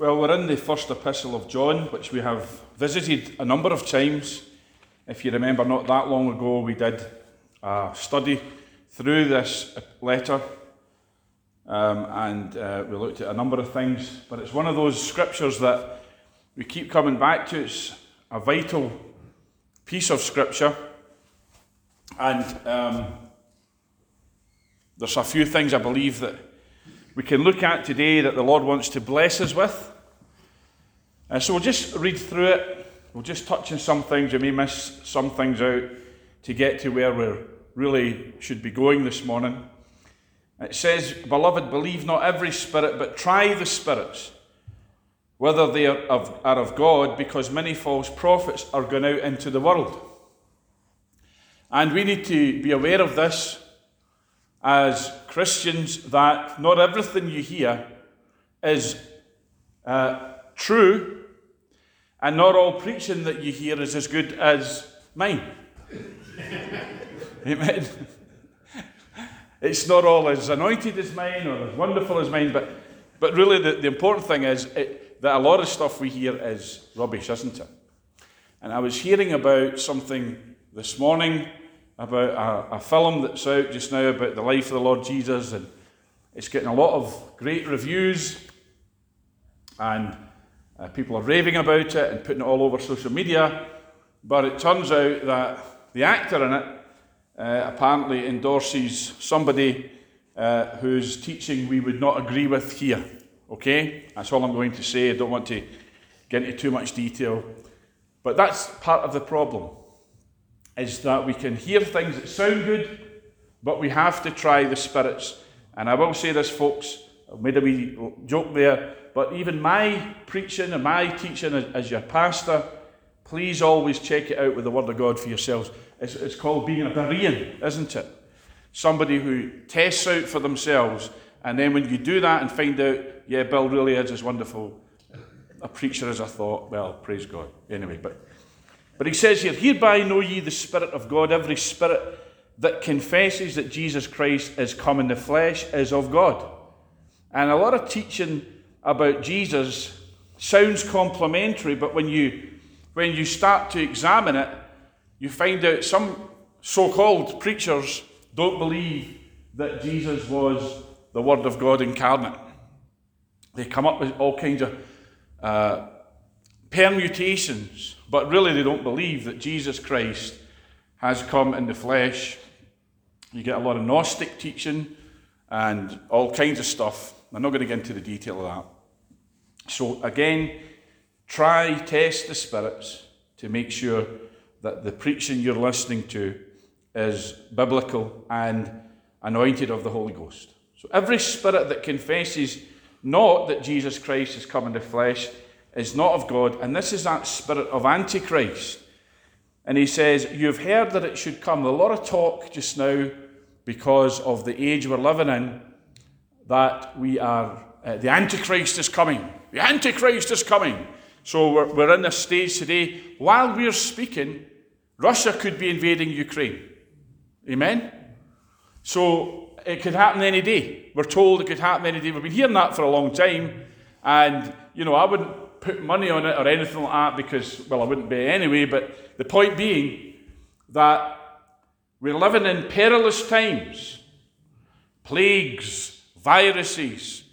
Well, we're in the first epistle of John, which we have visited a number of times. If you remember, not that long ago, we did a study through this letter um, and uh, we looked at a number of things. But it's one of those scriptures that we keep coming back to. It's a vital piece of scripture. And um, there's a few things I believe that we can look at today that the Lord wants to bless us with. Uh, so we'll just read through it. We'll just touch on some things. You may miss some things out to get to where we really should be going this morning. It says, Beloved, believe not every spirit, but try the spirits, whether they are of, are of God, because many false prophets are going out into the world. And we need to be aware of this as Christians that not everything you hear is uh, true, and not all preaching that you hear is as good as mine. Amen. It's not all as anointed as mine or as wonderful as mine, but, but really the, the important thing is it, that a lot of stuff we hear is rubbish, isn't it? And I was hearing about something this morning about a, a, film that's out just now about the life of the Lord Jesus, and it's getting a lot of great reviews, and uh, people are raving about it and putting it all over social media. But it turns out that the actor in it uh, apparently endorses somebody uh, whose teaching we would not agree with here. Okay? That's all I'm going to say. I don't want to get into too much detail. But that's part of the problem is that we can hear things that sound good, but we have to try the spirits. And I will say this, folks, I made a wee joke there, but even my preaching and my teaching as, as your pastor, please always check it out with the Word of God for yourselves. It's, it's called being a Berean, isn't it? Somebody who tests out for themselves, and then when you do that and find out, yeah, Bill really is as wonderful a preacher as I thought, well, praise God. Anyway, but but he says here, Hereby know ye the Spirit of God, every spirit that confesses that Jesus Christ is come in the flesh is of God. And a lot of teaching about Jesus sounds complimentary, but when you when you start to examine it, you find out some so-called preachers don't believe that Jesus was the Word of God incarnate. They come up with all kinds of uh, permutations, but really they don't believe that Jesus Christ has come in the flesh. You get a lot of Gnostic teaching and all kinds of stuff. I'm not going to get into the detail of that. So, again, try, test the spirits to make sure that the preaching you're listening to is biblical and anointed of the Holy Ghost. So, every spirit that confesses not that Jesus Christ has come in the flesh is not of God, and this is that spirit of Antichrist. And he says, You've heard that it should come. A lot of talk just now because of the age we're living in that we are, uh, the Antichrist is coming. The Antichrist is coming. So we're, we're in this stage today. While we're speaking, Russia could be invading Ukraine. Amen? So it could happen any day. We're told it could happen any day. We've been hearing that for a long time. And, you know, I wouldn't put money on it or anything like that because, well, I wouldn't be anyway, but the point being that we're living in perilous times plagues, viruses,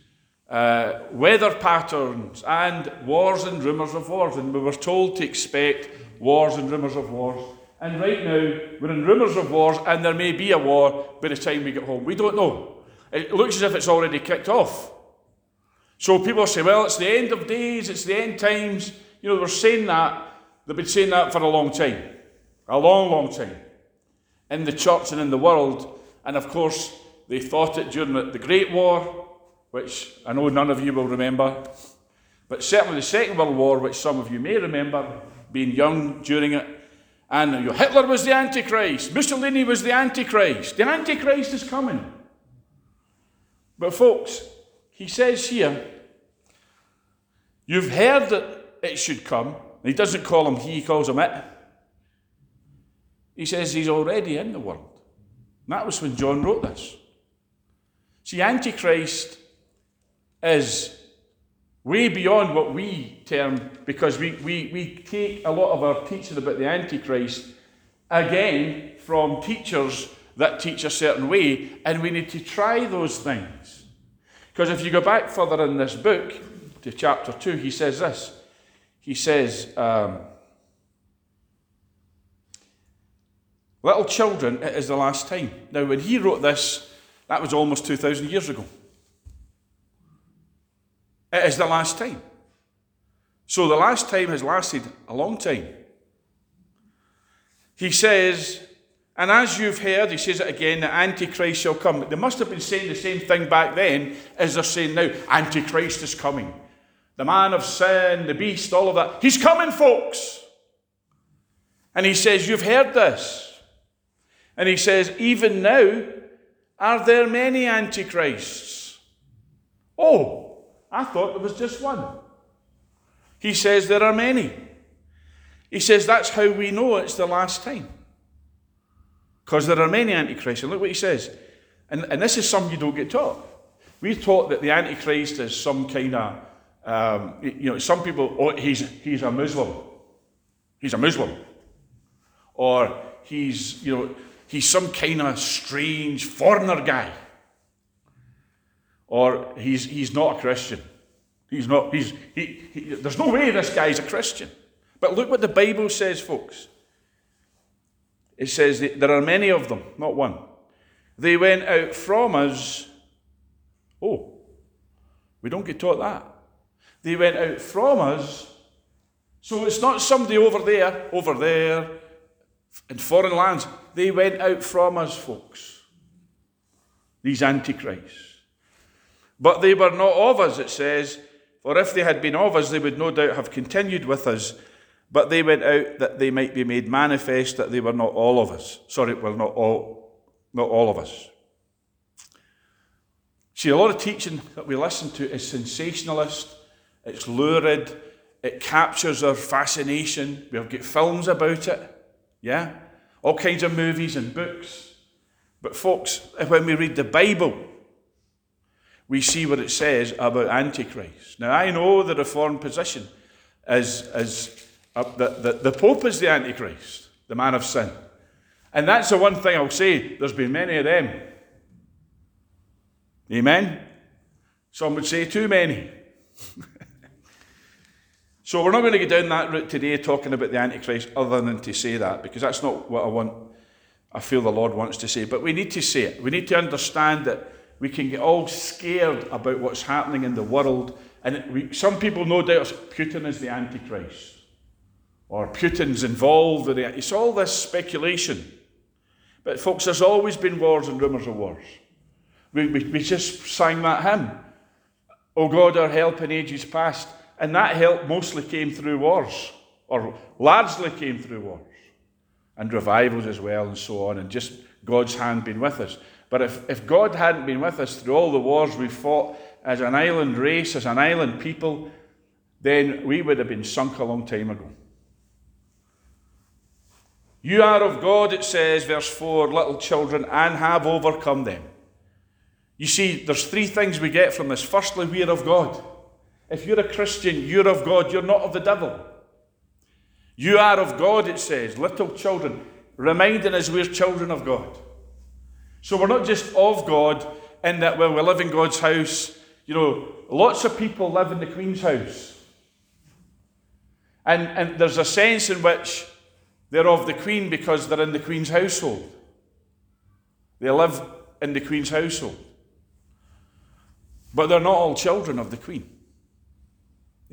uh, weather patterns, and wars and rumours of wars. And we were told to expect wars and rumours of wars. And right now, we're in rumours of wars, and there may be a war by the time we get home. We don't know. It looks as if it's already kicked off. So people say, well, it's the end of days, it's the end times. You know, they're saying that. They've been saying that for a long time. A long, long time. In the church and in the world. And of course, they thought it during the Great War, which I know none of you will remember. But certainly the Second World War, which some of you may remember, being young during it. And Hitler was the Antichrist. Mussolini was the Antichrist. The Antichrist is coming. But folks, he says here, You've heard that it should come. He doesn't call him he, he calls him it. He says he's already in the world. And that was when John wrote this. See, Antichrist is way beyond what we term, because we, we, we take a lot of our teaching about the Antichrist again from teachers that teach a certain way, and we need to try those things. Because if you go back further in this book to chapter 2, he says this. He says, um, Little children, it is the last time. Now, when he wrote this, that was almost 2,000 years ago. It is the last time. So the last time has lasted a long time. He says, and as you've heard, he says it again, the Antichrist shall come. They must have been saying the same thing back then as they're saying now. Antichrist is coming. The man of sin, the beast, all of that. He's coming, folks. And he says, You've heard this. And he says, Even now, are there many antichrists? Oh, I thought there was just one. He says, There are many. He says, That's how we know it's the last time. Because there are many antichrists. And look what he says. And, and this is something you don't get taught. We're taught that the antichrist is some kind of, um, you know, some people, oh, he's, he's a Muslim. He's a Muslim. Or he's, you know, he's some kind of strange foreigner guy. Or he's, he's not a Christian. He's not, he's, he, he, there's no way this guy's a Christian. But look what the Bible says, folks. It says there are many of them, not one. They went out from us. Oh, we don't get taught that. They went out from us. So it's not somebody over there, over there, in foreign lands. They went out from us, folks. These antichrists. But they were not of us, it says, for if they had been of us, they would no doubt have continued with us. But they went out that they might be made manifest that they were not all of us. Sorry, well, not all, not all of us. See, a lot of teaching that we listen to is sensationalist, it's lurid, it captures our fascination. We've got films about it, yeah? All kinds of movies and books. But, folks, when we read the Bible, we see what it says about Antichrist. Now, I know the Reformed position is, is uh, the, the, the Pope is the Antichrist, the man of sin. And that's the one thing I'll say. There's been many of them. Amen? Some would say too many. so we're not going to get down that route today talking about the Antichrist other than to say that, because that's not what I want, I feel the Lord wants to say. But we need to say it. We need to understand that we can get all scared about what's happening in the world. And we, some people no doubt Putin is the Antichrist or Putin's involved in it. It's all this speculation. But, folks, there's always been wars and rumours of wars. We, we, we just sang that hymn, O God, our help in ages past. And that help mostly came through wars, or largely came through wars, and revivals as well, and so on, and just God's hand being with us. But if, if God hadn't been with us through all the wars we fought as an island race, as an island people, then we would have been sunk a long time ago. You are of God, it says, verse 4, little children, and have overcome them. You see, there's three things we get from this. Firstly, we are of God. If you're a Christian, you're of God, you're not of the devil. You are of God, it says, little children, reminding us we're children of God. So we're not just of God in that, well, we live in God's house. You know, lots of people live in the Queen's house. And, and there's a sense in which they're of the Queen because they're in the Queen's household. They live in the Queen's household. But they're not all children of the Queen.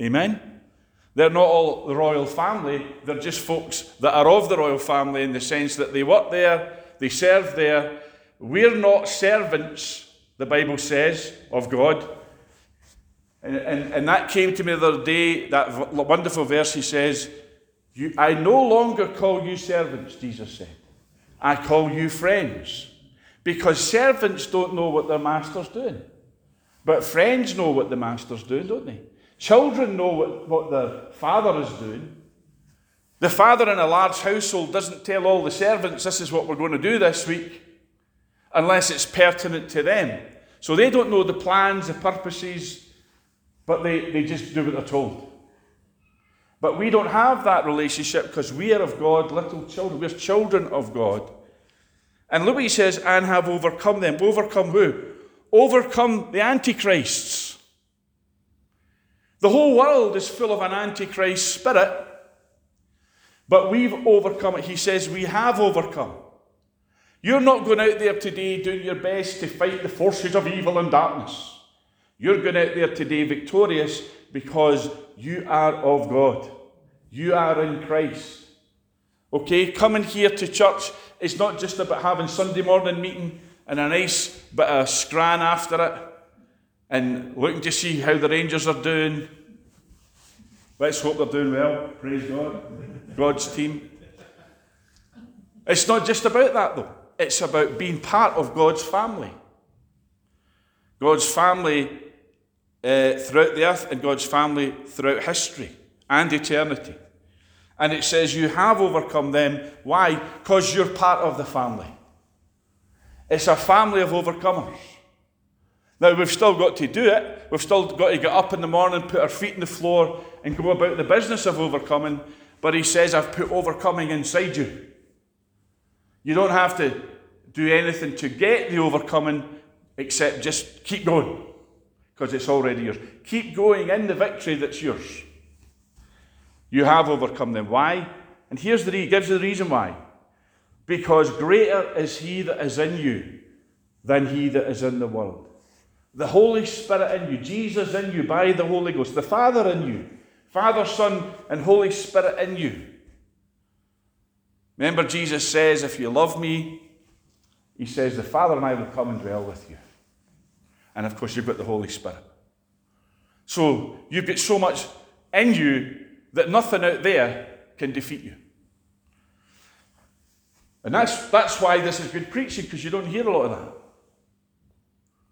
Amen? They're not all the royal family, they're just folks that are of the royal family in the sense that they work there, they serve there. We're not servants, the Bible says, of God. And, and, and that came to me the other day, that wonderful verse he says, I no longer call you servants, Jesus said. I call you friends. Because servants don't know what their master's doing. But friends know what the master's doing, don't they? Children know what, what their father is doing. The father in a large household doesn't tell all the servants, this is what we're going to do this week, unless it's pertinent to them. So they don't know the plans, the purposes, but they, they just do what they're told. But we don't have that relationship because we are of God, little children. We're children of God. And he says, and have overcome them. Overcome who? Overcome the antichrists. The whole world is full of an antichrist spirit, but we've overcome it. He says, We have overcome. You're not going out there today doing your best to fight the forces of evil and darkness. You're going out there today victorious because you are of God. You are in Christ. Okay, coming here to church is not just about having Sunday morning meeting and a nice bit of scran after it and looking to see how the Rangers are doing. Let's hope they're doing well. Praise God. God's team. It's not just about that, though. It's about being part of God's family. God's family uh, throughout the earth and God's family throughout history and eternity. And it says you have overcome them. Why? Because you're part of the family. It's a family of overcomers. Now, we've still got to do it. We've still got to get up in the morning, put our feet on the floor, and go about the business of overcoming. But he says, I've put overcoming inside you. You don't have to do anything to get the overcoming except just keep going because it's already yours. Keep going in the victory that's yours. You have overcome them. Why? And here's the he gives you the reason why. Because greater is he that is in you than he that is in the world. The Holy Spirit in you, Jesus in you by the Holy Ghost, the Father in you, Father, Son, and Holy Spirit in you. Remember, Jesus says, If you love me, he says, The Father and I will come and dwell with you. And of course, you've got the Holy Spirit. So you've got so much in you that nothing out there can defeat you. And that's, that's why this is good preaching, because you don't hear a lot of that.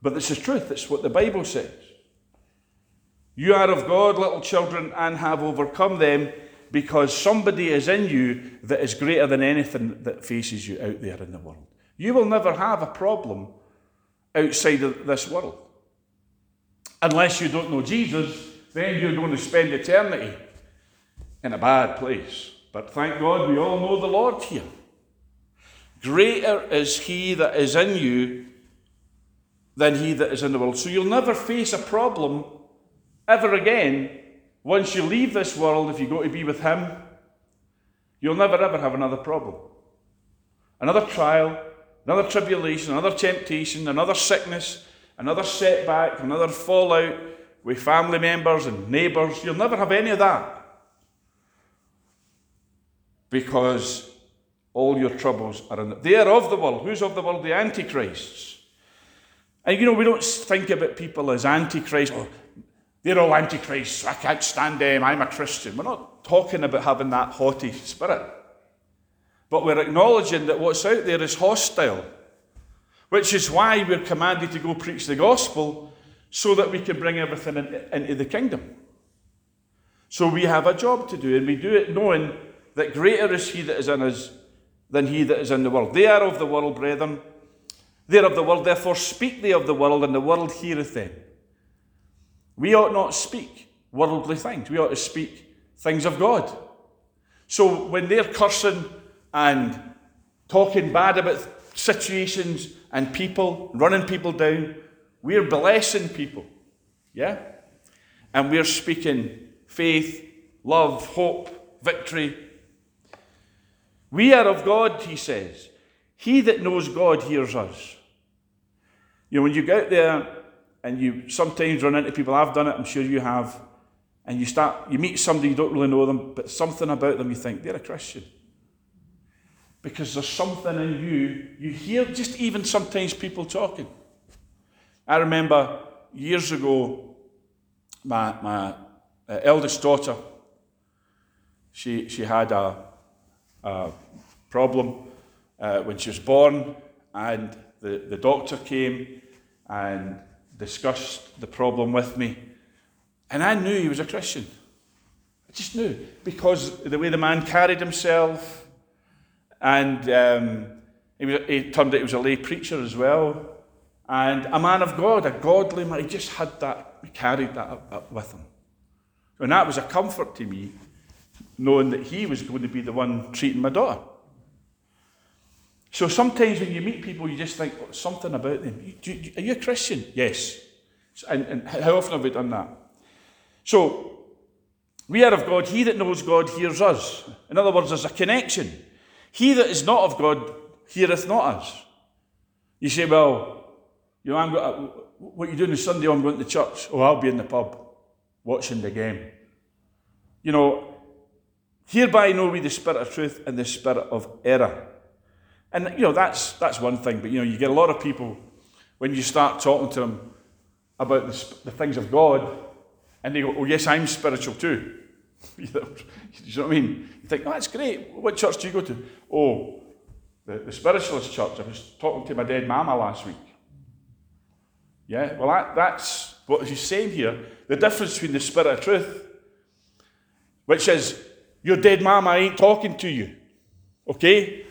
But this is truth, it's what the Bible says. You are of God, little children, and have overcome them, because somebody is in you that is greater than anything that faces you out there in the world. You will never have a problem outside of this world. Unless you don't know Jesus, then you're going to spend eternity in a bad place. But thank God we all know the Lord here. Greater is he that is in you than he that is in the world. So you'll never face a problem ever again once you leave this world if you go to be with him. You'll never ever have another problem. Another trial, another tribulation, another temptation, another sickness, another setback, another fallout with family members and neighbours. You'll never have any of that because all your troubles are in the, they are of the world. Who's of the world? The Antichrists. And you know, we don't think about people as Antichrists. Oh, they're all Antichrists. I can't stand them. I'm a Christian. We're not talking about having that haughty spirit. But we're acknowledging that what's out there is hostile, which is why we're commanded to go preach the gospel so that we can bring everything in, into the kingdom. So we have a job to do, and we do it knowing that greater is he that is in us than he that is in the world. They are of the world, brethren. They are of the world, therefore speak they of the world, and the world heareth them. We ought not speak worldly things. We ought to speak things of God. So when they're cursing and talking bad about situations and people, running people down, we're blessing people. Yeah? And we're speaking faith, love, hope, victory, we are of God, he says. He that knows God hears us. You know, when you get out there and you sometimes run into people, I've done it, I'm sure you have, and you start, you meet somebody, you don't really know them, but something about them you think, they're a Christian. Because there's something in you, you hear just even sometimes people talking. I remember years ago, my, my uh, eldest daughter, she, she had a, a problem uh, when she was born, and the, the doctor came and discussed the problem with me. And I knew he was a Christian. I just knew because the way the man carried himself, and um, he, was, he turned out he was a lay preacher as well. and a man of God, a godly man. He just had that, he carried that up, up with him. And that was a comfort to me, knowing that he was going to be the one treating my daughter. So sometimes when you meet people, you just think oh, something about them. are you a Christian? Yes. And, and how often have we done that? So, we are of God. He that knows God hears us. In other words, there's a connection. He that is not of God heareth not us. You say, well, you know, I'm going uh, what are you doing on Sunday? I'm going to church. Oh, I'll be in the pub watching the game. You know, hereby know we the spirit of truth and the spirit of error. And you know, that's that's one thing, but you know, you get a lot of people when you start talking to them about the, the things of God, and they go, Oh, yes, I'm spiritual too. you know what I mean? You think, Oh, that's great. What church do you go to? Oh, the, the spiritualist church. I was talking to my dead mama last week. Yeah, well, that, that's what he's saying here. The difference between the spirit of truth, which is your dead mama ain't talking to you. Okay?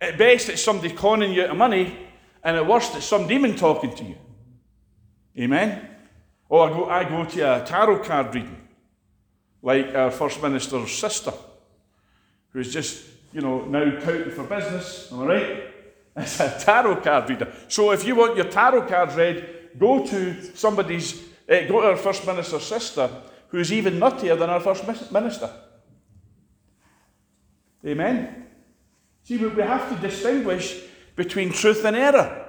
At best, it's somebody conning you out of money, and at worst, it's some demon talking to you. Amen? Or I go, I go to a tarot card reading, like our First Minister's sister, who's just, you know, now touting for business, am I right? It's a tarot card reader. So if you want your tarot cards read, go to somebody's, uh, go to our First Minister's sister, who's even nuttier than our First Minister. Amen? See, we have to distinguish between truth and error.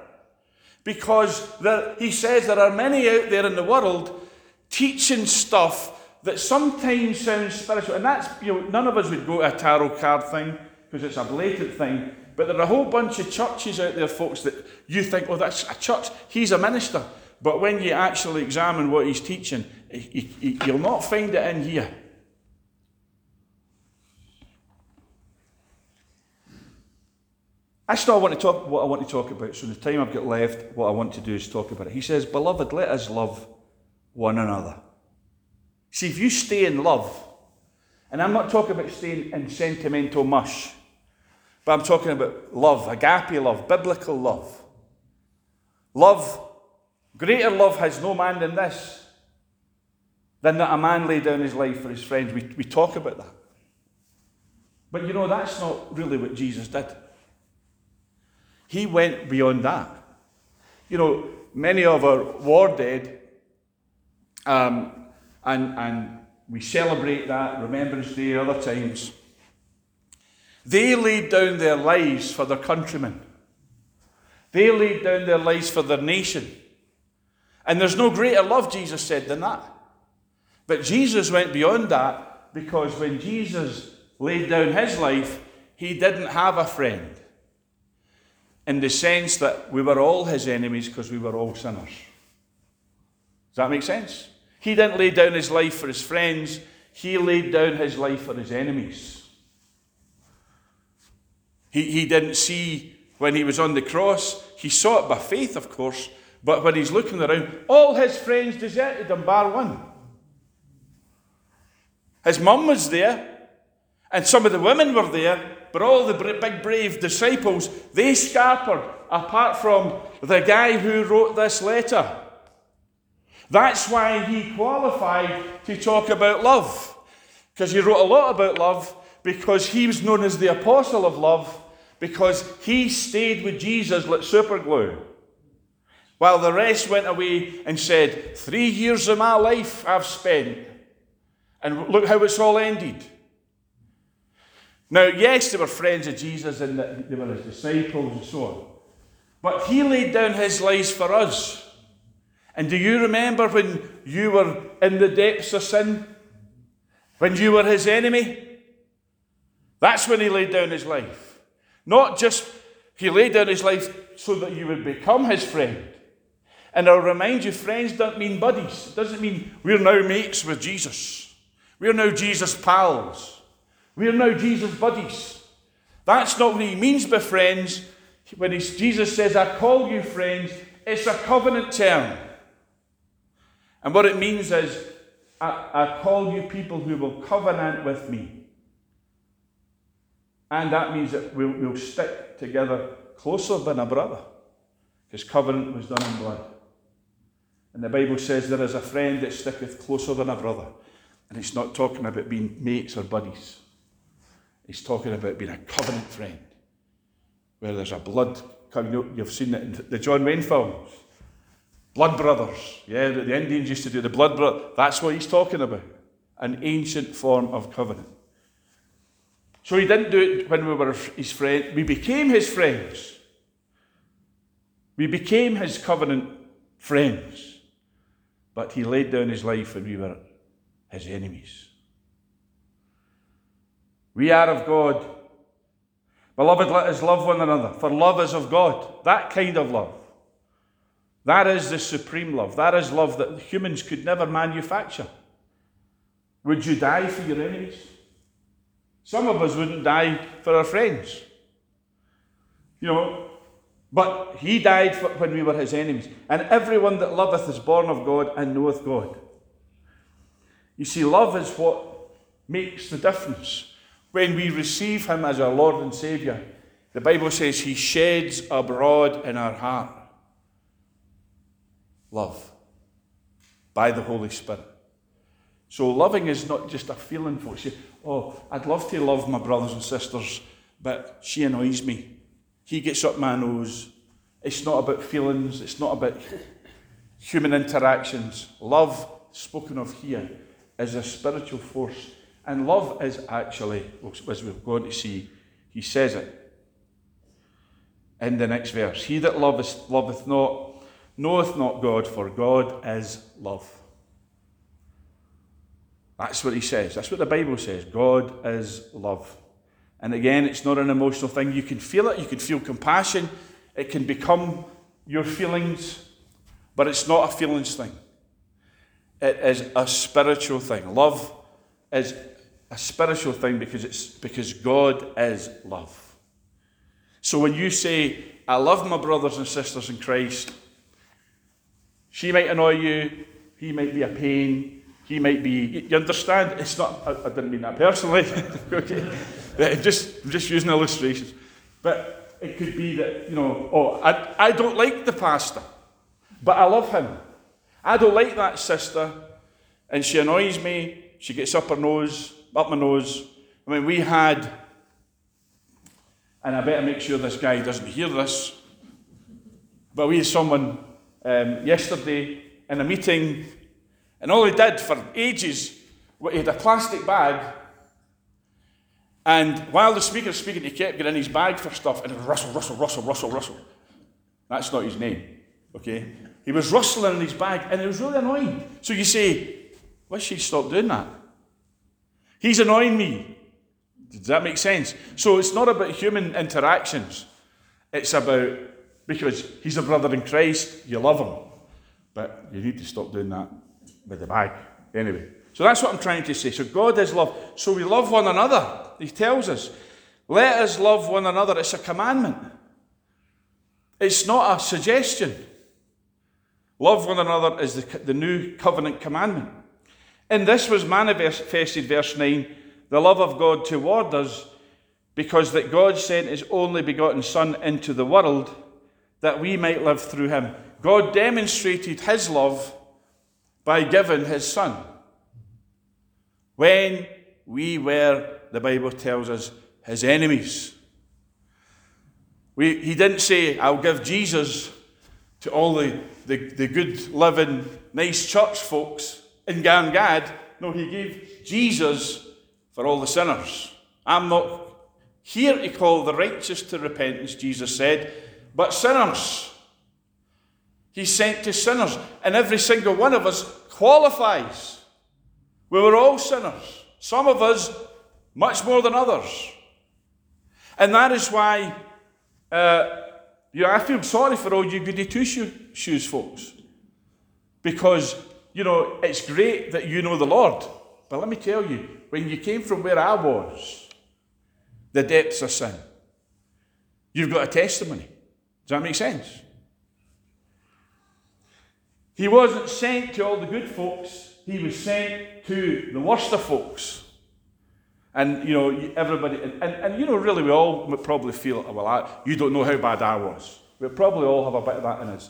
Because there, he says there are many out there in the world teaching stuff that sometimes sounds spiritual. And that's, you know, none of us would go to a tarot card thing because it's a blatant thing. But there are a whole bunch of churches out there, folks, that you think, oh, that's a church. He's a minister. But when you actually examine what he's teaching, you'll not find it in here. I want to talk, what I want to talk about. So, the time I've got left, what I want to do is talk about it. He says, Beloved, let us love one another. See, if you stay in love, and I'm not talking about staying in sentimental mush, but I'm talking about love, agape love, biblical love. Love, greater love has no man than this, than that a man lay down his life for his friends. We, we talk about that. But you know, that's not really what Jesus did. He went beyond that. You know, many of our war dead, um, and, and we celebrate that, Remembrance Day, other times. They laid down their lives for their countrymen. They laid down their lives for their nation. And there's no greater love, Jesus said, than that. But Jesus went beyond that because when Jesus laid down his life, he didn't have a friend in the sense that we were all his enemies because we were all sinners. Does that make sense? He didn't lay down his life for his friends, he laid down his life for his enemies. He, he didn't see when he was on the cross, he saw it by faith, of course, but when he's looking around, all his friends deserted him, bar one. His mum was there, and some of the women were there, but all the big brave disciples, they scampered apart from the guy who wrote this letter. That's why he qualified to talk about love. Because he wrote a lot about love, because he was known as the apostle of love, because he stayed with Jesus like superglue. While the rest went away and said, Three years of my life I've spent. And look how it's all ended. Now, yes, they were friends of Jesus and they were his disciples and so on. But he laid down his life for us. And do you remember when you were in the depths of sin? When you were his enemy? That's when he laid down his life. Not just he laid down his life so that you would become his friend. And I'll remind you, friends don't mean buddies. It doesn't mean we're now mates with Jesus. We're now Jesus' pals. We're now Jesus' buddies. That's not what he means by friends. When Jesus says, I call you friends, it's a covenant term. And what it means is, I, I call you people who will covenant with me. And that means that we'll, we'll stick together closer than a brother. His covenant was done in blood. And the Bible says there is a friend that sticketh closer than a brother. And it's not talking about being mates or buddies. He's talking about being a covenant friend, where there's a blood coming. You've seen it in the John Wayne films. Blood brothers. Yeah, the, Indians used to do the blood brother. That's what he's talking about. An ancient form of covenant. So he didn't do it when we were his friend. We became his friends. We became his covenant friends. But he laid down his life when we were his enemies. We are of God. Beloved, let us love one another, for love is of God. That kind of love. That is the supreme love. That is love that humans could never manufacture. Would you die for your enemies? Some of us wouldn't die for our friends. You know, but he died when we were his enemies. And everyone that loveth is born of God and knoweth God. You see, love is what makes the difference. When we receive him as our Lord and Saviour, the Bible says he sheds abroad in our heart love by the Holy Spirit. So loving is not just a feeling, for folks. oh, I'd love to love my brothers and sisters, but she annoys me. He gets up my nose. It's not about feelings, it's not about human interactions. Love, spoken of here, is a spiritual force. And love is actually, as we're going to see, he says it in the next verse He that loveth, loveth not, knoweth not God, for God is love. That's what he says. That's what the Bible says. God is love. And again, it's not an emotional thing. You can feel it, you can feel compassion, it can become your feelings, but it's not a feelings thing. It is a spiritual thing. Love is a spiritual thing because it's because God is love. So when you say, I love my brothers and sisters in Christ, she might annoy you, he might be a pain, he might be, you understand? It's not, I, I didn't mean that personally, okay? Just, I'm just using illustrations. But it could be that, you know, oh, I, I don't like the pastor, but I love him. I don't like that sister, and she annoys me. She gets up her nose, up my nose. I mean, we had, and I better make sure this guy doesn't hear this, but we had someone um, yesterday in a meeting and all he did for ages, he had a plastic bag, and while the speaker was speaking, he kept getting in his bag for stuff, and it was Russell, Russell, Russell, Russell, Russell. That's not his name, okay? He was rustling in his bag, and it was really annoying. So you say, why should he stop doing that? He's annoying me. Does that make sense? So it's not about human interactions. It's about, because he's a brother in Christ, you love him. But you need to stop doing that with the bag. Anyway, so that's what I'm trying to say. So God is love. So we love one another. He tells us, let us love one another. It's a commandment, it's not a suggestion. Love one another is the, the new covenant commandment. And this was manifested, verse 9, the love of God toward us, because that God sent his only begotten Son into the world that we might live through him. God demonstrated his love by giving his son. When we were, the Bible tells us, his enemies. We, he didn't say, I'll give Jesus to all the, the, the good living, nice church folks in Gangad. No, he gave Jesus for all the sinners. I'm not here to call the righteous to repentance, Jesus said, but sinners. He sent to sinners, and every single one of us qualifies. We were all sinners, some of us much more than others. And that is why uh, you know, I feel sorry for all you goody two shoes folks. Because, you know, it's great that you know the Lord. But let me tell you, when you came from where I was, the depths of sin, you've got a testimony. Does that make sense? He wasn't sent to all the good folks, he was sent to the worst of folks. And, you know, everybody, and, and, and you know, really, we all probably feel, oh, well, I, you don't know how bad I was. We probably all have a bit of that in us.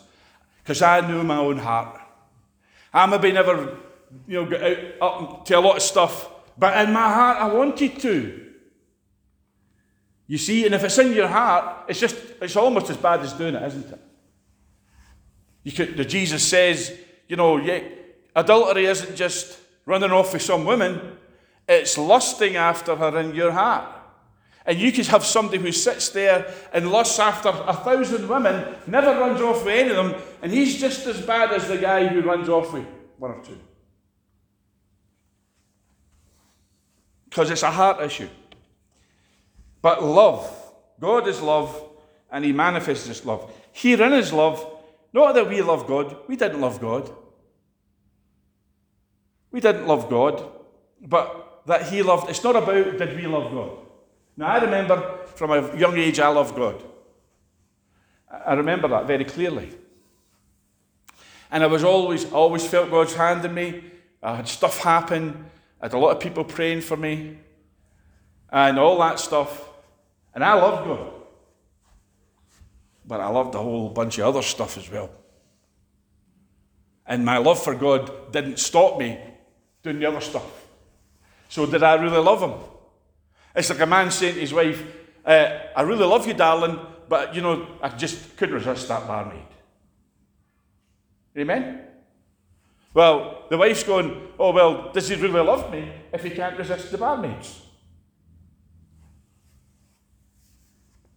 Because I know my own heart. I maybe never, you know, got out up to a lot of stuff, but in my heart I wanted to. You see, and if it's in your heart, it's just it's almost as bad as doing it, isn't it? You could, the Jesus says, you know, yeah, adultery isn't just running off with some woman, it's lusting after her in your heart. And you could have somebody who sits there and lusts after a thousand women, never runs off with any of them, and he's just as bad as the guy who runs off with one or two. Because it's a heart issue. But love, God is love, and He manifests His love. Here in His love, not that we love God, we didn't love God. We didn't love God, but that He loved. It's not about did we love God. Now, I remember from a young age I loved God. I remember that very clearly. And I was always, always felt God's hand in me. I had stuff happen. I had a lot of people praying for me. And all that stuff. And I loved God. But I loved a whole bunch of other stuff as well. And my love for God didn't stop me doing the other stuff. So, did I really love Him? It's like a man saying to his wife, uh, I really love you, darling, but you know, I just couldn't resist that barmaid. Amen? Well, the wife's going, Oh, well, does he really love me if he can't resist the barmaids?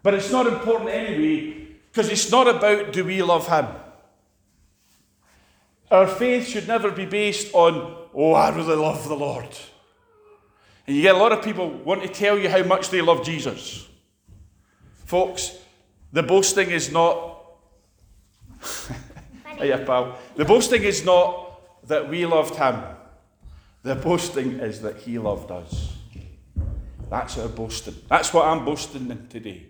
But it's not important anyway, because it's not about do we love him. Our faith should never be based on, oh, I really love the Lord. And you get a lot of people want to tell you how much they love Jesus. Folks, the boasting is not. yeah, pal. The boasting is not that we loved him. The boasting is that he loved us. That's our boasting. That's what I'm boasting in today.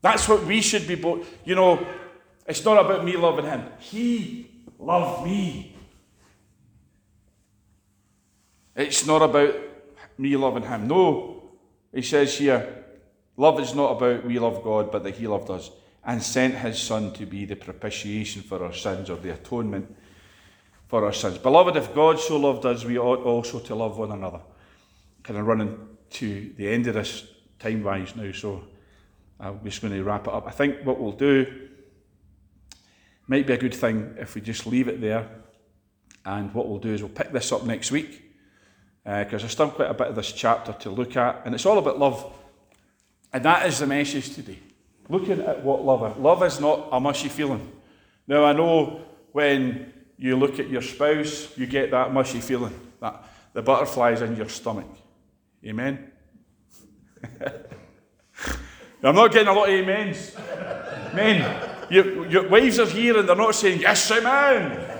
That's what we should be boasting. You know, it's not about me loving him. He loved me. It's not about me loving him. No, he says here, love is not about we love God, but that he loved us and sent his son to be the propitiation for our sins or the atonement for our sins. Beloved, if God so loved us, we ought also to love one another. Kind of running to the end of this time wise now, so uh, I'm just going to wrap it up. I think what we'll do might be a good thing if we just leave it there. And what we'll do is we'll pick this up next week because uh, there's still quite a bit of this chapter to look at, and it's all about love. And that is the message today. Looking at what love is. Love is not a mushy feeling. Now, I know when you look at your spouse, you get that mushy feeling, that the butterflies in your stomach. Amen? I'm not getting a lot of amens. Men, your, your wives are here and they're not saying, Yes, amen.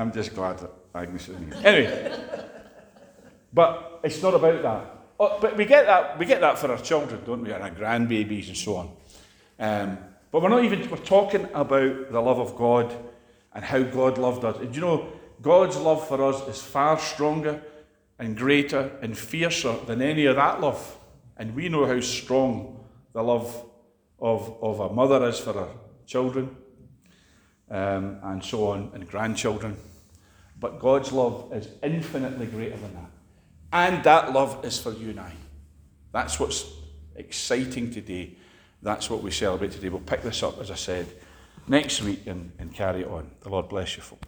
I'm just glad that Agnes is here. Anyway, but it's not about that. Oh, but we get that we get that for our children, don't we, and our grandbabies and so on. Um, but we're not even we're talking about the love of God and how God loved us. And you know, God's love for us is far stronger and greater and fiercer than any of that love. And we know how strong the love of, of a mother is for her children um, and so on, and grandchildren. But God's love is infinitely greater than that. And that love is for you and I. That's what's exciting today. That's what we celebrate today. We'll pick this up, as I said, next week and, and carry it on. The Lord bless you, folks.